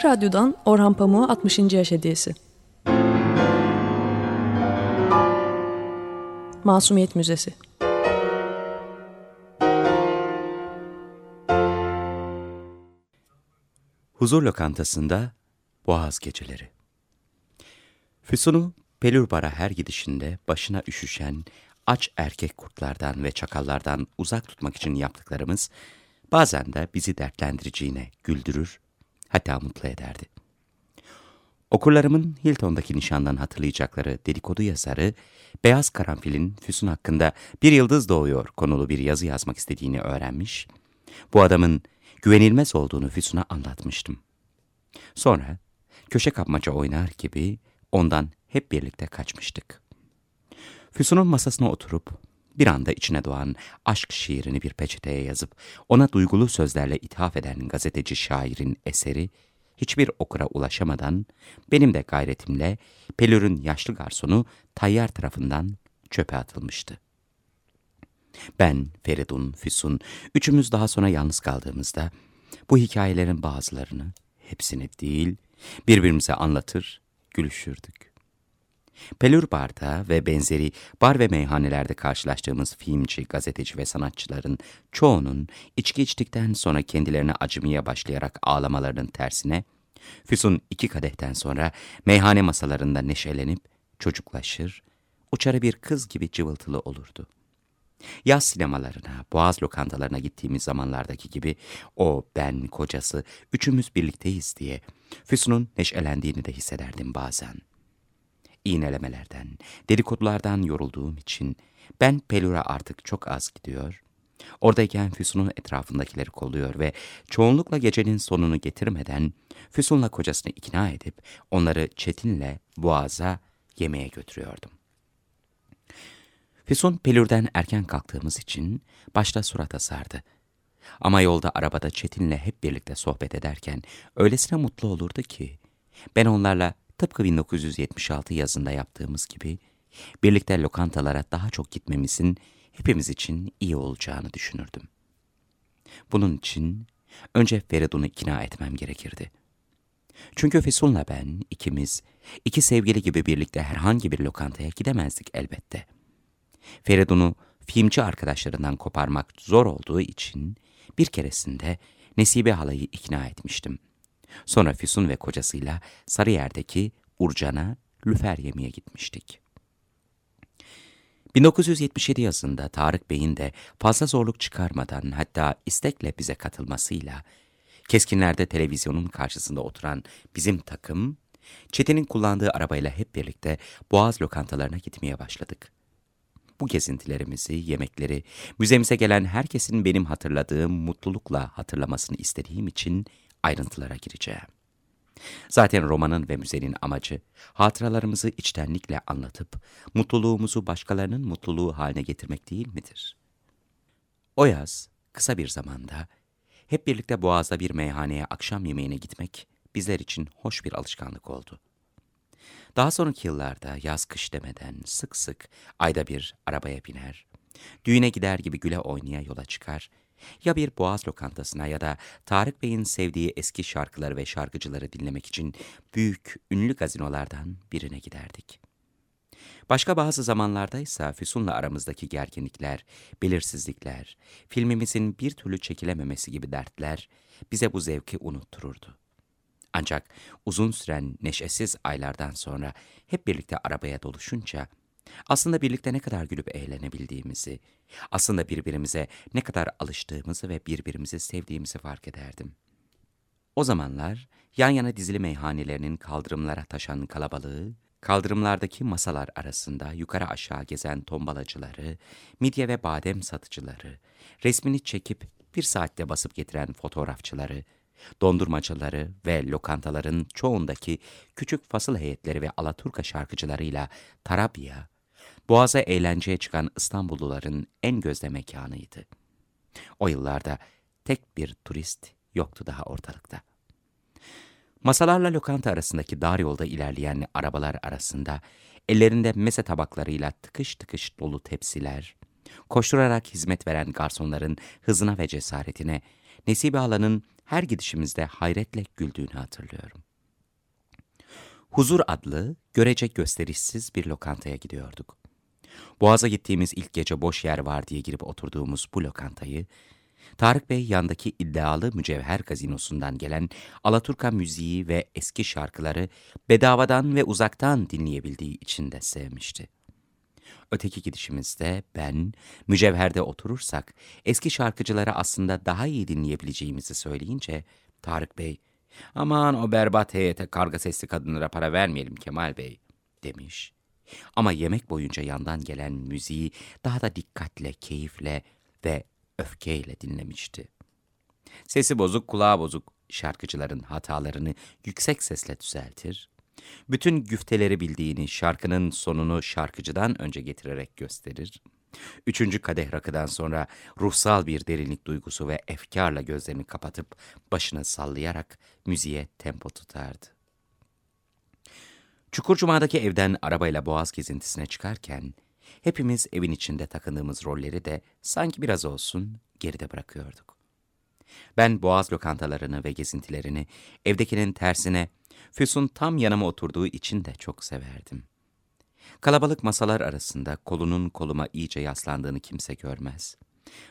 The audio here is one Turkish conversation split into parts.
Açık Radyo'dan Orhan Pamuk'a 60. yaş hediyesi. Masumiyet Müzesi Huzur lokantasında Boğaz geceleri. Füsun'u Pelurbar'a her gidişinde başına üşüşen aç erkek kurtlardan ve çakallardan uzak tutmak için yaptıklarımız bazen de bizi dertlendireceğine güldürür, hatta mutlu ederdi. Okurlarımın Hilton'daki nişandan hatırlayacakları dedikodu yazarı, Beyaz Karanfil'in Füsun hakkında bir yıldız doğuyor konulu bir yazı yazmak istediğini öğrenmiş, bu adamın güvenilmez olduğunu Füsun'a anlatmıştım. Sonra köşe kapmaca oynar gibi ondan hep birlikte kaçmıştık. Füsun'un masasına oturup bir anda içine doğan aşk şiirini bir peçeteye yazıp ona duygulu sözlerle ithaf eden gazeteci şairin eseri hiçbir okura ulaşamadan benim de gayretimle Pelür'ün yaşlı garsonu Tayyar tarafından çöpe atılmıştı. Ben, Feridun, Füsun, üçümüz daha sonra yalnız kaldığımızda bu hikayelerin bazılarını, hepsini değil, birbirimize anlatır, gülüşürdük. Pelur Bar'da ve benzeri bar ve meyhanelerde karşılaştığımız filmci, gazeteci ve sanatçıların çoğunun içki içtikten sonra kendilerine acımaya başlayarak ağlamalarının tersine, Füsun iki kadehten sonra meyhane masalarında neşelenip çocuklaşır, uçarı bir kız gibi cıvıltılı olurdu. Yaz sinemalarına, boğaz lokantalarına gittiğimiz zamanlardaki gibi o, ben, kocası, üçümüz birlikteyiz diye Füsun'un neşelendiğini de hissederdim bazen. İğnelemelerden, dedikodulardan yorulduğum için ben Pelur'a artık çok az gidiyor, oradayken Füsun'un etrafındakileri kolluyor ve çoğunlukla gecenin sonunu getirmeden Füsun'la kocasını ikna edip onları Çetin'le Boğaz'a yemeğe götürüyordum. Füsun Pelür'den erken kalktığımız için başta surata sardı. Ama yolda arabada Çetin'le hep birlikte sohbet ederken öylesine mutlu olurdu ki ben onlarla tıpkı 1976 yazında yaptığımız gibi birlikte lokantalara daha çok gitmemizin hepimiz için iyi olacağını düşünürdüm. Bunun için önce Feridun'u ikna etmem gerekirdi. Çünkü Füsun'la ben ikimiz iki sevgili gibi birlikte herhangi bir lokantaya gidemezdik elbette.'' Feridun'u filmci arkadaşlarından koparmak zor olduğu için bir keresinde Nesibe halayı ikna etmiştim. Sonra Füsun ve kocasıyla Sarıyer'deki Urcan'a lüfer yemeye gitmiştik. 1977 yazında Tarık Bey'in de fazla zorluk çıkarmadan hatta istekle bize katılmasıyla keskinlerde televizyonun karşısında oturan bizim takım Çetin'in kullandığı arabayla hep birlikte Boğaz lokantalarına gitmeye başladık. Bu gezintilerimizi, yemekleri, müzemize gelen herkesin benim hatırladığım mutlulukla hatırlamasını istediğim için ayrıntılara gireceğim. Zaten romanın ve müzenin amacı hatıralarımızı içtenlikle anlatıp mutluluğumuzu başkalarının mutluluğu haline getirmek değil midir? O yaz kısa bir zamanda hep birlikte Boğaz'da bir meyhaneye akşam yemeğine gitmek bizler için hoş bir alışkanlık oldu. Daha sonraki yıllarda yaz kış demeden sık sık ayda bir arabaya biner, düğüne gider gibi güle oynaya yola çıkar, ya bir boğaz lokantasına ya da Tarık Bey'in sevdiği eski şarkıları ve şarkıcıları dinlemek için büyük, ünlü gazinolardan birine giderdik. Başka bazı zamanlarda ise Füsun'la aramızdaki gerginlikler, belirsizlikler, filmimizin bir türlü çekilememesi gibi dertler bize bu zevki unuttururdu. Ancak uzun süren neşesiz aylardan sonra hep birlikte arabaya doluşunca aslında birlikte ne kadar gülüp eğlenebildiğimizi, aslında birbirimize ne kadar alıştığımızı ve birbirimizi sevdiğimizi fark ederdim. O zamanlar yan yana dizili meyhanelerinin kaldırımlara taşan kalabalığı Kaldırımlardaki masalar arasında yukarı aşağı gezen tombalacıları, midye ve badem satıcıları, resmini çekip bir saatte basıp getiren fotoğrafçıları, dondurmacıları ve lokantaların çoğundaki küçük fasıl heyetleri ve Alaturka şarkıcılarıyla Tarabya, Boğaz'a eğlenceye çıkan İstanbulluların en gözde mekanıydı. O yıllarda tek bir turist yoktu daha ortalıkta. Masalarla lokanta arasındaki dar yolda ilerleyen arabalar arasında ellerinde mese tabaklarıyla tıkış tıkış dolu tepsiler, koşturarak hizmet veren garsonların hızına ve cesaretine Nesibe Hala'nın her gidişimizde hayretle güldüğünü hatırlıyorum. Huzur adlı, görece gösterişsiz bir lokantaya gidiyorduk. Boğaz'a gittiğimiz ilk gece boş yer var diye girip oturduğumuz bu lokantayı, Tarık Bey yandaki iddialı mücevher gazinosundan gelen Alaturka müziği ve eski şarkıları bedavadan ve uzaktan dinleyebildiği için de sevmişti. Öteki gidişimizde ben, mücevherde oturursak eski şarkıcıları aslında daha iyi dinleyebileceğimizi söyleyince Tarık Bey, aman o berbat heyete karga sesli kadınlara para vermeyelim Kemal Bey demiş. Ama yemek boyunca yandan gelen müziği daha da dikkatle, keyifle ve öfkeyle dinlemişti. Sesi bozuk, kulağı bozuk şarkıcıların hatalarını yüksek sesle düzeltir, bütün güfteleri bildiğini şarkının sonunu şarkıcıdan önce getirerek gösterir, üçüncü kadeh rakıdan sonra ruhsal bir derinlik duygusu ve efkarla gözlerini kapatıp başını sallayarak müziğe tempo tutardı. Çukurcuma'daki evden arabayla Boğaz gezintisine çıkarken, hepimiz evin içinde takındığımız rolleri de sanki biraz olsun geride bırakıyorduk. Ben Boğaz lokantalarını ve gezintilerini evdekinin tersine Füsun tam yanıma oturduğu için de çok severdim. Kalabalık masalar arasında kolunun koluma iyice yaslandığını kimse görmez.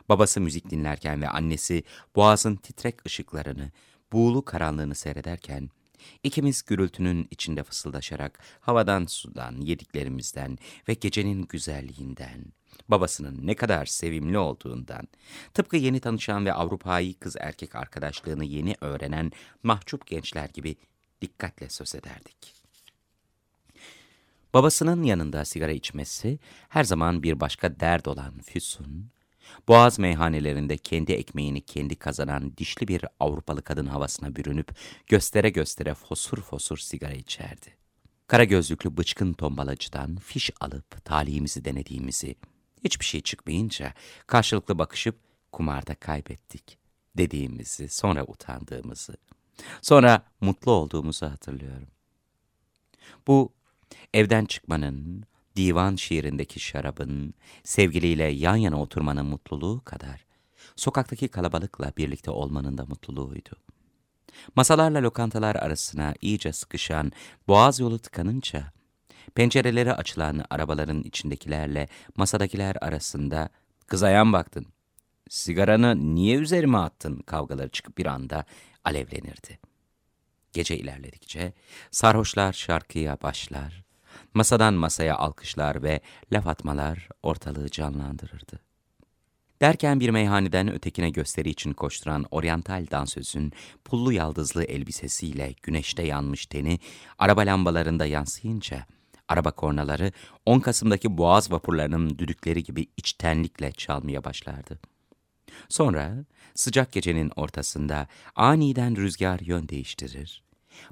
Babası müzik dinlerken ve annesi boğazın titrek ışıklarını, buğulu karanlığını seyrederken, ikimiz gürültünün içinde fısıldaşarak havadan sudan, yediklerimizden ve gecenin güzelliğinden, babasının ne kadar sevimli olduğundan, tıpkı yeni tanışan ve Avrupa'yı kız erkek arkadaşlığını yeni öğrenen mahcup gençler gibi dikkatle söz ederdik. Babasının yanında sigara içmesi her zaman bir başka dert olan Füsun, Boğaz meyhanelerinde kendi ekmeğini kendi kazanan dişli bir Avrupalı kadın havasına bürünüp göstere göstere fosur fosur sigara içerdi. Kara gözlüklü bıçkın tombalacıdan fiş alıp talihimizi denediğimizi, hiçbir şey çıkmayınca karşılıklı bakışıp kumarda kaybettik dediğimizi, sonra utandığımızı, sonra mutlu olduğumuzu hatırlıyorum. Bu evden çıkmanın, divan şiirindeki şarabın, sevgiliyle yan yana oturmanın mutluluğu kadar, sokaktaki kalabalıkla birlikte olmanın da mutluluğuydu. Masalarla lokantalar arasına iyice sıkışan boğaz yolu tıkanınca, pencereleri açılan arabaların içindekilerle masadakiler arasında kızayan baktın, sigaranı niye üzerime attın kavgaları çıkıp bir anda alevlenirdi. Gece ilerledikçe sarhoşlar şarkıya başlar, masadan masaya alkışlar ve laf atmalar ortalığı canlandırırdı. Derken bir meyhaneden ötekine gösteri için koşturan oryantal dansözün pullu yaldızlı elbisesiyle güneşte yanmış teni araba lambalarında yansıyınca, araba kornaları 10 Kasım'daki boğaz vapurlarının düdükleri gibi içtenlikle çalmaya başlardı. Sonra sıcak gecenin ortasında aniden rüzgar yön değiştirir,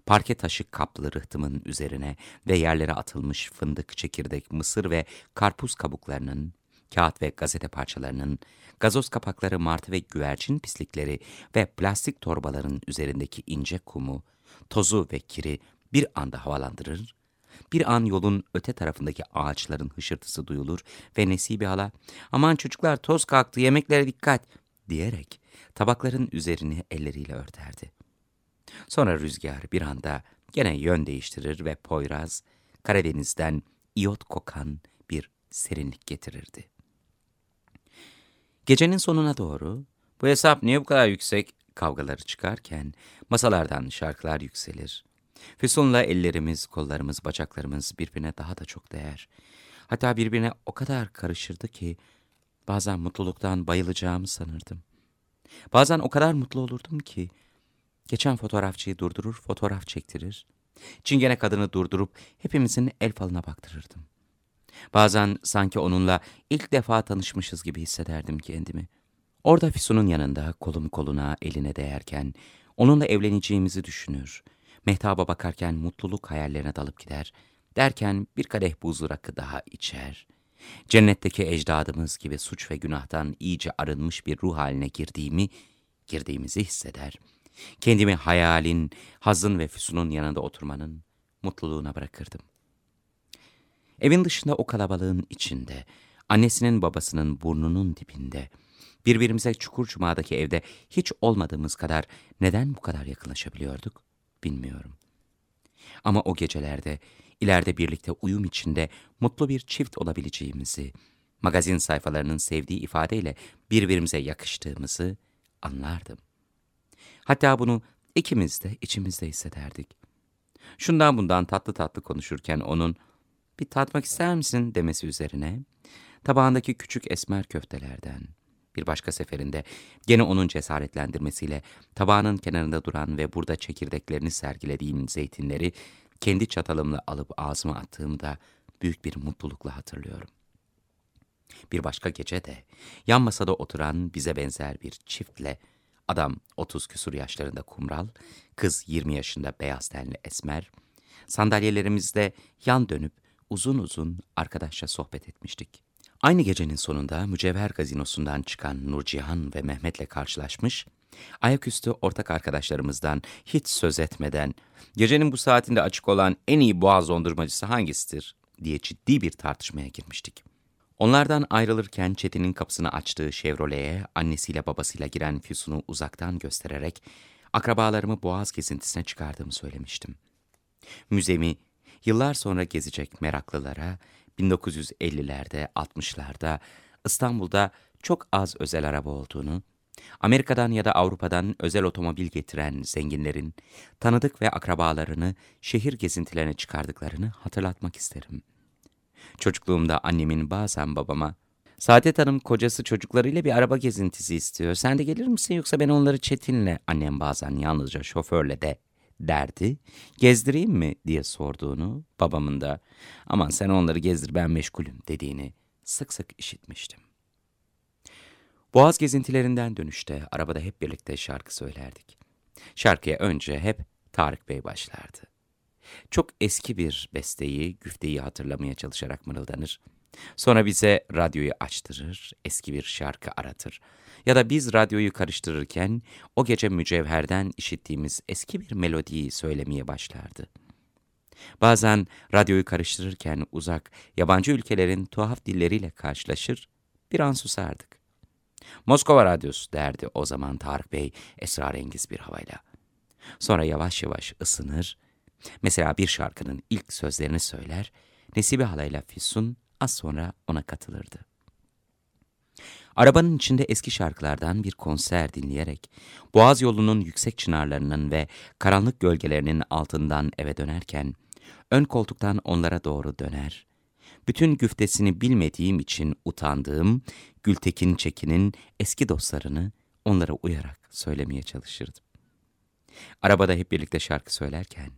parke taşı kaplı rıhtımın üzerine ve yerlere atılmış fındık, çekirdek, mısır ve karpuz kabuklarının, kağıt ve gazete parçalarının, gazoz kapakları, martı ve güvercin pislikleri ve plastik torbaların üzerindeki ince kumu, tozu ve kiri bir anda havalandırır, bir an yolun öte tarafındaki ağaçların hışırtısı duyulur ve Nesibe hala, aman çocuklar toz kalktı yemeklere dikkat diyerek tabakların üzerini elleriyle örterdi. Sonra rüzgar bir anda gene yön değiştirir ve Poyraz, Karadeniz'den iyot kokan bir serinlik getirirdi. Gecenin sonuna doğru, bu hesap niye bu kadar yüksek kavgaları çıkarken masalardan şarkılar yükselir. Füsun'la ellerimiz, kollarımız, bacaklarımız birbirine daha da çok değer. Hatta birbirine o kadar karışırdı ki bazen mutluluktan bayılacağımı sanırdım. Bazen o kadar mutlu olurdum ki Geçen fotoğrafçıyı durdurur, fotoğraf çektirir. Çingene kadını durdurup hepimizin el falına baktırırdım. Bazen sanki onunla ilk defa tanışmışız gibi hissederdim kendimi. Orada Füsun'un yanında kolum koluna eline değerken onunla evleneceğimizi düşünür. Mehtaba bakarken mutluluk hayallerine dalıp gider. Derken bir kadeh buzlu rakı daha içer. Cennetteki ecdadımız gibi suç ve günahtan iyice arınmış bir ruh haline girdiğimi, girdiğimizi hisseder. Kendimi hayalin, hazın ve Füsun'un yanında oturmanın mutluluğuna bırakırdım. Evin dışında o kalabalığın içinde, annesinin babasının burnunun dibinde, birbirimize Çukur Cuma'daki evde hiç olmadığımız kadar neden bu kadar yakınlaşabiliyorduk bilmiyorum. Ama o gecelerde ileride birlikte uyum içinde mutlu bir çift olabileceğimizi, magazin sayfalarının sevdiği ifadeyle birbirimize yakıştığımızı anlardım. Hatta bunu ikimiz de içimizde hissederdik. Şundan bundan tatlı tatlı konuşurken onun bir tatmak ister misin demesi üzerine tabağındaki küçük esmer köftelerden, bir başka seferinde gene onun cesaretlendirmesiyle tabağının kenarında duran ve burada çekirdeklerini sergilediğim zeytinleri kendi çatalımla alıp ağzıma attığımda büyük bir mutlulukla hatırlıyorum. Bir başka gece de yan masada oturan bize benzer bir çiftle adam 30 küsur yaşlarında kumral, kız 20 yaşında beyaz tenli esmer, sandalyelerimizde yan dönüp uzun uzun arkadaşça sohbet etmiştik. Aynı gecenin sonunda Mücevher Gazinosu'ndan çıkan Nurcihan ve Mehmet'le karşılaşmış, ayaküstü ortak arkadaşlarımızdan hiç söz etmeden, gecenin bu saatinde açık olan en iyi boğaz dondurmacısı hangisidir diye ciddi bir tartışmaya girmiştik. Onlardan ayrılırken Çetin'in kapısını açtığı Chevrolet'e annesiyle babasıyla giren Füsun'u uzaktan göstererek akrabalarımı boğaz gezintisine çıkardığımı söylemiştim. Müzemi yıllar sonra gezecek meraklılara 1950'lerde, 60'larda İstanbul'da çok az özel araba olduğunu, Amerika'dan ya da Avrupa'dan özel otomobil getiren zenginlerin tanıdık ve akrabalarını şehir gezintilerine çıkardıklarını hatırlatmak isterim. Çocukluğumda annemin bazen babama, Saadet Hanım kocası çocuklarıyla bir araba gezintisi istiyor. Sen de gelir misin yoksa ben onları Çetin'le, annem bazen yalnızca şoförle de derdi. Gezdireyim mi diye sorduğunu, babamın da aman sen onları gezdir ben meşgulüm dediğini sık sık işitmiştim. Boğaz gezintilerinden dönüşte arabada hep birlikte şarkı söylerdik. Şarkıya önce hep Tarık Bey başlardı. Çok eski bir besteyi, güfteyi hatırlamaya çalışarak mırıldanır. Sonra bize radyoyu açtırır, eski bir şarkı aratır. Ya da biz radyoyu karıştırırken o gece mücevherden işittiğimiz eski bir melodiyi söylemeye başlardı. Bazen radyoyu karıştırırken uzak, yabancı ülkelerin tuhaf dilleriyle karşılaşır, bir an susardık. Moskova Radyosu derdi o zaman Tarık Bey esrarengiz bir havayla. Sonra yavaş yavaş ısınır, mesela bir şarkının ilk sözlerini söyler, Nesibe halayla Füsun az sonra ona katılırdı. Arabanın içinde eski şarkılardan bir konser dinleyerek, Boğaz yolunun yüksek çınarlarının ve karanlık gölgelerinin altından eve dönerken, ön koltuktan onlara doğru döner, bütün güftesini bilmediğim için utandığım Gültekin Çekin'in eski dostlarını onlara uyarak söylemeye çalışırdım. Arabada hep birlikte şarkı söylerken,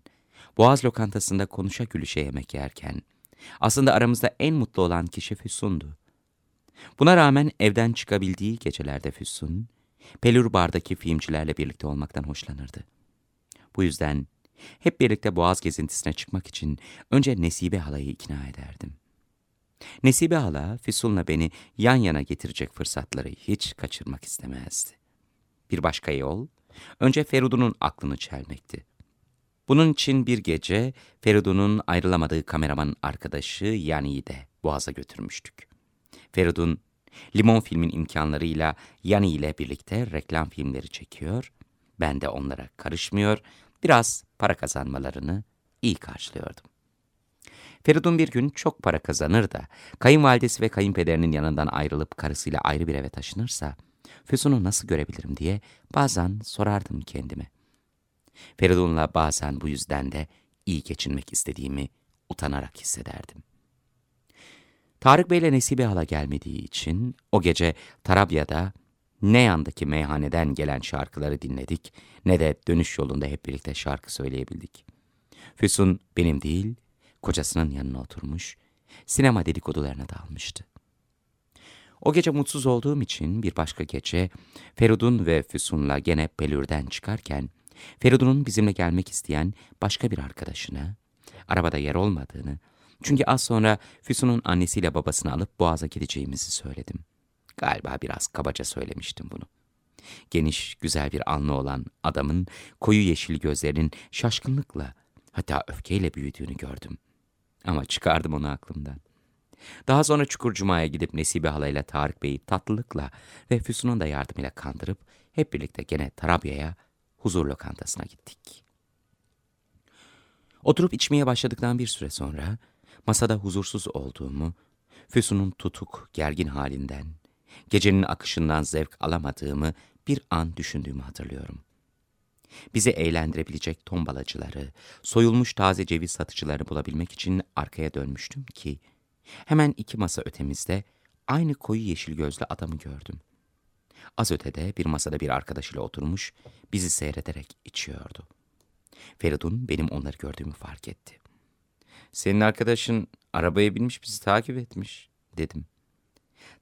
Boğaz lokantasında konuşa gülüşe yemek yerken, aslında aramızda en mutlu olan kişi Füsun'du. Buna rağmen evden çıkabildiği gecelerde Füsun, Pelur Bar'daki filmcilerle birlikte olmaktan hoşlanırdı. Bu yüzden hep birlikte Boğaz gezintisine çıkmak için önce Nesibe halayı ikna ederdim. Nesibe hala Füsun'la beni yan yana getirecek fırsatları hiç kaçırmak istemezdi. Bir başka yol, önce Feridun'un aklını çelmekti. Bunun için bir gece Feridun'un ayrılamadığı kameraman arkadaşı Yani'yi de Boğaz'a götürmüştük. Feridun, Limon filmin imkanlarıyla Yani ile birlikte reklam filmleri çekiyor, ben de onlara karışmıyor, biraz para kazanmalarını iyi karşılıyordum. Feridun bir gün çok para kazanır da, kayınvalidesi ve kayınpederinin yanından ayrılıp karısıyla ayrı bir eve taşınırsa, Füsun'u nasıl görebilirim diye bazen sorardım kendime. Feridun'la bazen bu yüzden de iyi geçinmek istediğimi utanarak hissederdim. Tarık Bey'le Nesibe Hala gelmediği için o gece Tarabya'da ne yandaki meyhaneden gelen şarkıları dinledik ne de dönüş yolunda hep birlikte şarkı söyleyebildik. Füsun benim değil, kocasının yanına oturmuş, sinema dedikodularına dalmıştı. O gece mutsuz olduğum için bir başka gece Feridun ve Füsun'la gene Pelür'den çıkarken Feridun'un bizimle gelmek isteyen başka bir arkadaşına, arabada yer olmadığını, çünkü az sonra Füsun'un annesiyle babasını alıp Boğaz'a gideceğimizi söyledim. Galiba biraz kabaca söylemiştim bunu. Geniş, güzel bir alnı olan adamın koyu yeşil gözlerinin şaşkınlıkla, hatta öfkeyle büyüdüğünü gördüm. Ama çıkardım onu aklımdan. Daha sonra Çukurcuma'ya gidip Nesibe halayla Tarık Bey'i tatlılıkla ve Füsun'un da yardımıyla kandırıp hep birlikte gene Tarabya'ya huzur lokantasına gittik. Oturup içmeye başladıktan bir süre sonra masada huzursuz olduğumu, Füsun'un tutuk, gergin halinden, gecenin akışından zevk alamadığımı bir an düşündüğümü hatırlıyorum. Bizi eğlendirebilecek tombalacıları, soyulmuş taze ceviz satıcıları bulabilmek için arkaya dönmüştüm ki, hemen iki masa ötemizde aynı koyu yeşil gözlü adamı gördüm. Az ötede bir masada bir arkadaşıyla oturmuş, bizi seyrederek içiyordu. Feridun benim onları gördüğümü fark etti. Senin arkadaşın arabaya binmiş bizi takip etmiş, dedim.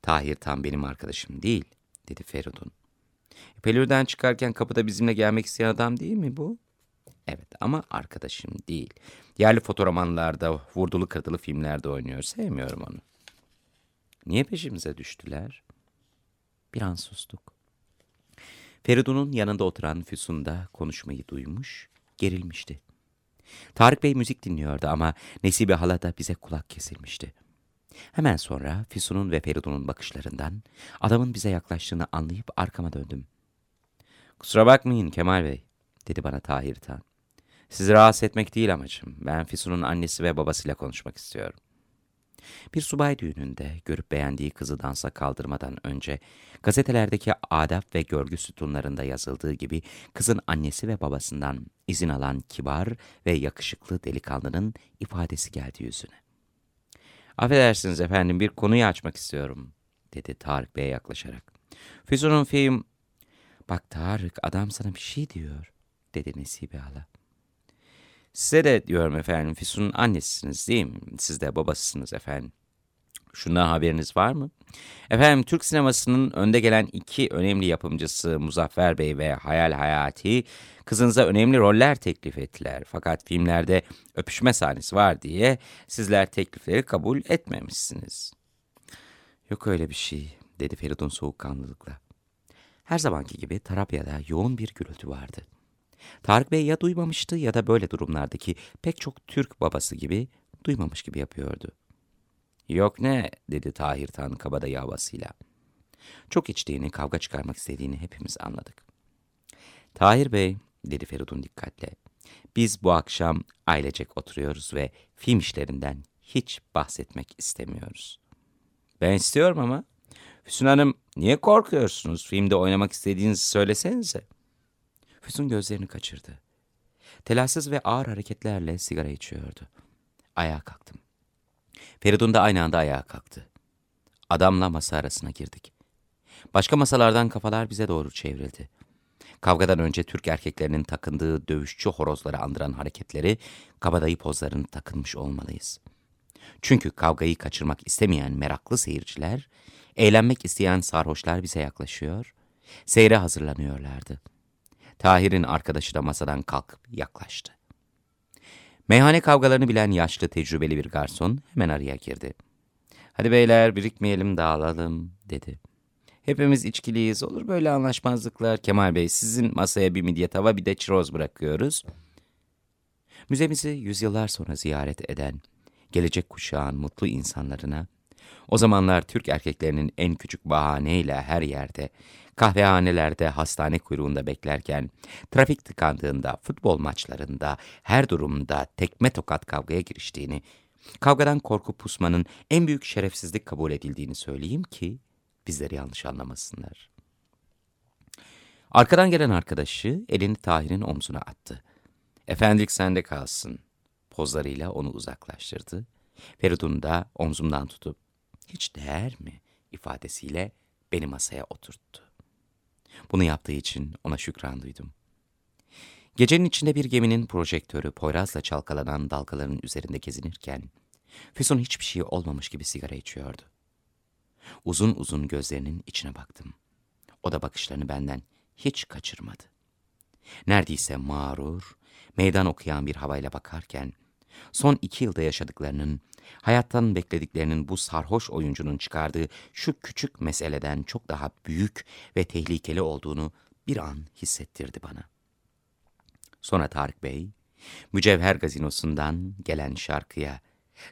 Tahir tam benim arkadaşım değil, dedi Feridun. Pelür'den çıkarken kapıda bizimle gelmek isteyen adam değil mi bu? Evet ama arkadaşım değil. Yerli fotoğramanlarda, vurdulu kırdılı filmlerde oynuyor. Sevmiyorum onu. Niye peşimize düştüler? Bir an sustuk. Feridun'un yanında oturan Füsun da konuşmayı duymuş, gerilmişti. Tarık Bey müzik dinliyordu ama Nesibe hala da bize kulak kesilmişti. Hemen sonra Füsun'un ve Feridun'un bakışlarından adamın bize yaklaştığını anlayıp arkama döndüm. Kusura bakmayın Kemal Bey, dedi bana Tahir Tan. Sizi rahatsız etmek değil amacım. Ben Füsun'un annesi ve babasıyla konuşmak istiyorum. Bir subay düğününde görüp beğendiği kızı dansa kaldırmadan önce gazetelerdeki adap ve görgü sütunlarında yazıldığı gibi kızın annesi ve babasından izin alan kibar ve yakışıklı delikanlının ifadesi geldi yüzüne. Affedersiniz efendim bir konuyu açmak istiyorum dedi Tarık Bey'e yaklaşarak. Füsun'un film... Bak Tarık adam sana bir şey diyor dedi Nesibe hala. Size de diyorum efendim Füsun'un annesisiniz değil mi? Siz de babasısınız efendim. Şundan haberiniz var mı? Efendim Türk sinemasının önde gelen iki önemli yapımcısı Muzaffer Bey ve Hayal Hayati kızınıza önemli roller teklif ettiler. Fakat filmlerde öpüşme sahnesi var diye sizler teklifleri kabul etmemişsiniz. Yok öyle bir şey dedi Feridun soğukkanlılıkla. Her zamanki gibi Tarabya'da yoğun bir gürültü vardı. Tarık Bey ya duymamıştı ya da böyle durumlardaki pek çok Türk babası gibi duymamış gibi yapıyordu. Yok ne dedi Tahir Tan kabadayı havasıyla. Çok içtiğini, kavga çıkarmak istediğini hepimiz anladık. Tahir Bey dedi Feridun dikkatle. Biz bu akşam ailecek oturuyoruz ve film işlerinden hiç bahsetmek istemiyoruz. Ben istiyorum ama. Füsun Hanım niye korkuyorsunuz? Filmde oynamak istediğinizi söylesenize. Füsun gözlerini kaçırdı. Telassız ve ağır hareketlerle sigara içiyordu. Ayağa kalktım. Feridun da aynı anda ayağa kalktı. Adamla masa arasına girdik. Başka masalardan kafalar bize doğru çevrildi. Kavgadan önce Türk erkeklerinin takındığı dövüşçü horozları andıran hareketleri, kabadayı pozlarını takınmış olmalıyız. Çünkü kavgayı kaçırmak istemeyen meraklı seyirciler, eğlenmek isteyen sarhoşlar bize yaklaşıyor, seyre hazırlanıyorlardı. Tahir'in arkadaşı da masadan kalkıp yaklaştı. Meyhane kavgalarını bilen yaşlı tecrübeli bir garson hemen araya girdi. Hadi beyler birikmeyelim dağılalım dedi. Hepimiz içkiliyiz olur böyle anlaşmazlıklar. Kemal Bey sizin masaya bir midye tava bir de çiroz bırakıyoruz. Müzemizi yüzyıllar sonra ziyaret eden, gelecek kuşağın mutlu insanlarına, o zamanlar Türk erkeklerinin en küçük bahaneyle her yerde, kahvehanelerde, hastane kuyruğunda beklerken, trafik tıkandığında, futbol maçlarında, her durumda tekme tokat kavgaya giriştiğini, kavgadan korku pusmanın en büyük şerefsizlik kabul edildiğini söyleyeyim ki, bizleri yanlış anlamasınlar. Arkadan gelen arkadaşı elini Tahir'in omzuna attı. Efendilik sende kalsın. Pozlarıyla onu uzaklaştırdı. Feridun da omzumdan tutup, hiç değer mi ifadesiyle beni masaya oturttu. Bunu yaptığı için ona şükran duydum. Gecenin içinde bir geminin projektörü Poyraz'la çalkalanan dalgaların üzerinde gezinirken, Füsun hiçbir şey olmamış gibi sigara içiyordu. Uzun uzun gözlerinin içine baktım. O da bakışlarını benden hiç kaçırmadı. Neredeyse mağrur, meydan okuyan bir havayla bakarken, son iki yılda yaşadıklarının, hayattan beklediklerinin bu sarhoş oyuncunun çıkardığı şu küçük meseleden çok daha büyük ve tehlikeli olduğunu bir an hissettirdi bana. Sonra Tarık Bey, Mücevher Gazinosu'ndan gelen şarkıya,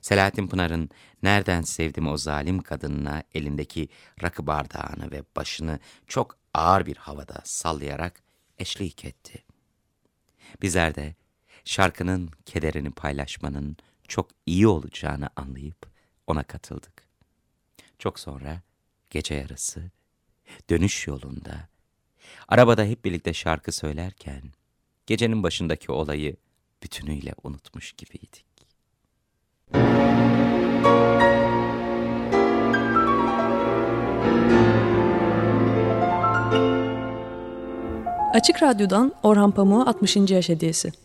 Selahattin Pınar'ın nereden sevdim o zalim kadınına elindeki rakı bardağını ve başını çok ağır bir havada sallayarak eşlik etti. Bizler de şarkının kederini paylaşmanın çok iyi olacağını anlayıp ona katıldık. Çok sonra gece yarısı dönüş yolunda arabada hep birlikte şarkı söylerken gecenin başındaki olayı bütünüyle unutmuş gibiydik. Açık Radyo'dan Orhan Pamuk'a 60. yaş hediyesi.